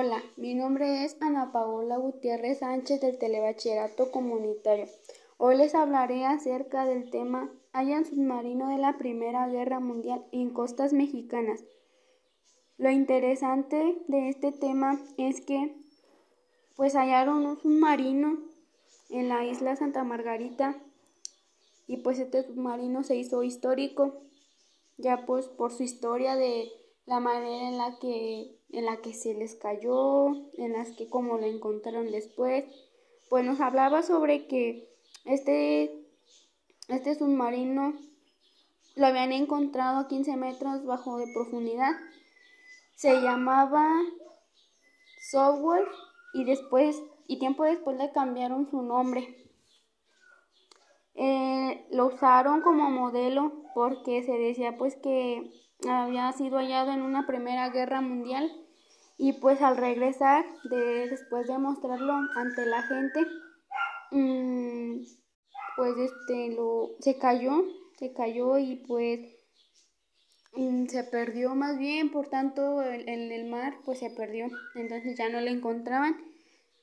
Hola, mi nombre es Ana Paola Gutiérrez Sánchez del Telebachillerato Comunitario. Hoy les hablaré acerca del tema Hallan submarino de la Primera Guerra Mundial en costas mexicanas. Lo interesante de este tema es que pues hallaron un submarino en la isla Santa Margarita y pues este submarino se hizo histórico ya pues por su historia de la manera en la que en la que se les cayó, en las que como lo encontraron después, pues nos hablaba sobre que este, este submarino lo habían encontrado a 15 metros bajo de profundidad. Se llamaba Software y después, y tiempo después le cambiaron su nombre. Eh, lo usaron como modelo porque se decía pues que había sido hallado en una primera guerra mundial y pues al regresar de después de mostrarlo ante la gente mm, pues este lo se cayó se cayó y pues mm, se perdió más bien por tanto en el, mar pues se perdió. Entonces ya no le encontraban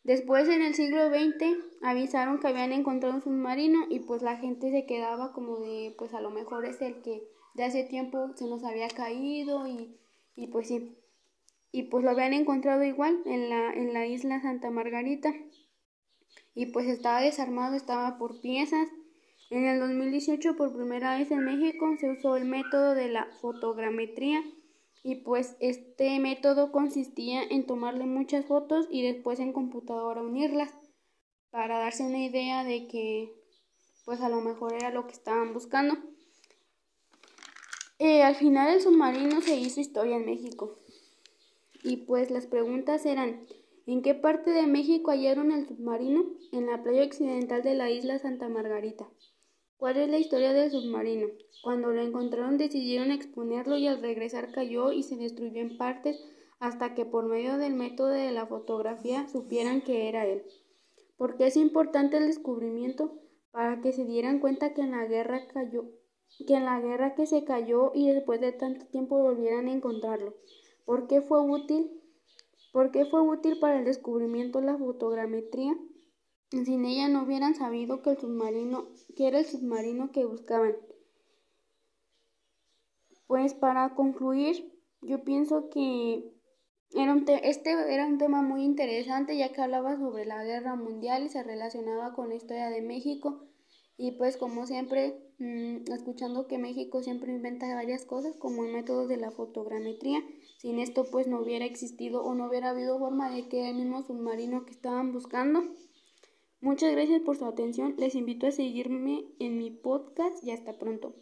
después en el siglo XX avisaron que habían encontrado un submarino y pues la gente se quedaba como de pues a lo mejor es el que de hace tiempo se nos había caído y, y pues sí. Y pues lo habían encontrado igual en la, en la isla Santa Margarita. Y pues estaba desarmado, estaba por piezas. En el 2018 por primera vez en México se usó el método de la fotogrametría y pues este método consistía en tomarle muchas fotos y después en computadora unirlas para darse una idea de que pues a lo mejor era lo que estaban buscando. Eh, al final el submarino se hizo historia en México. Y pues las preguntas eran, ¿en qué parte de México hallaron el submarino? En la playa occidental de la isla Santa Margarita. ¿Cuál es la historia del submarino? Cuando lo encontraron decidieron exponerlo y al regresar cayó y se destruyó en partes hasta que por medio del método de la fotografía supieran que era él. ¿Por qué es importante el descubrimiento? Para que se dieran cuenta que en la guerra cayó que en la guerra que se cayó y después de tanto tiempo volvieran a encontrarlo. ¿Por qué fue útil? ¿Por qué fue útil para el descubrimiento la fotogrametría? Sin ella no hubieran sabido que el submarino, que era el submarino que buscaban. Pues para concluir, yo pienso que era un este era un tema muy interesante ya que hablaba sobre la guerra mundial y se relacionaba con la historia de México y pues como siempre, mm, escuchando que México siempre inventa varias cosas como el método de la fotogrametría, sin esto pues no hubiera existido o no hubiera habido forma de que el mismo submarino que estaban buscando. Muchas gracias por su atención, les invito a seguirme en mi podcast y hasta pronto.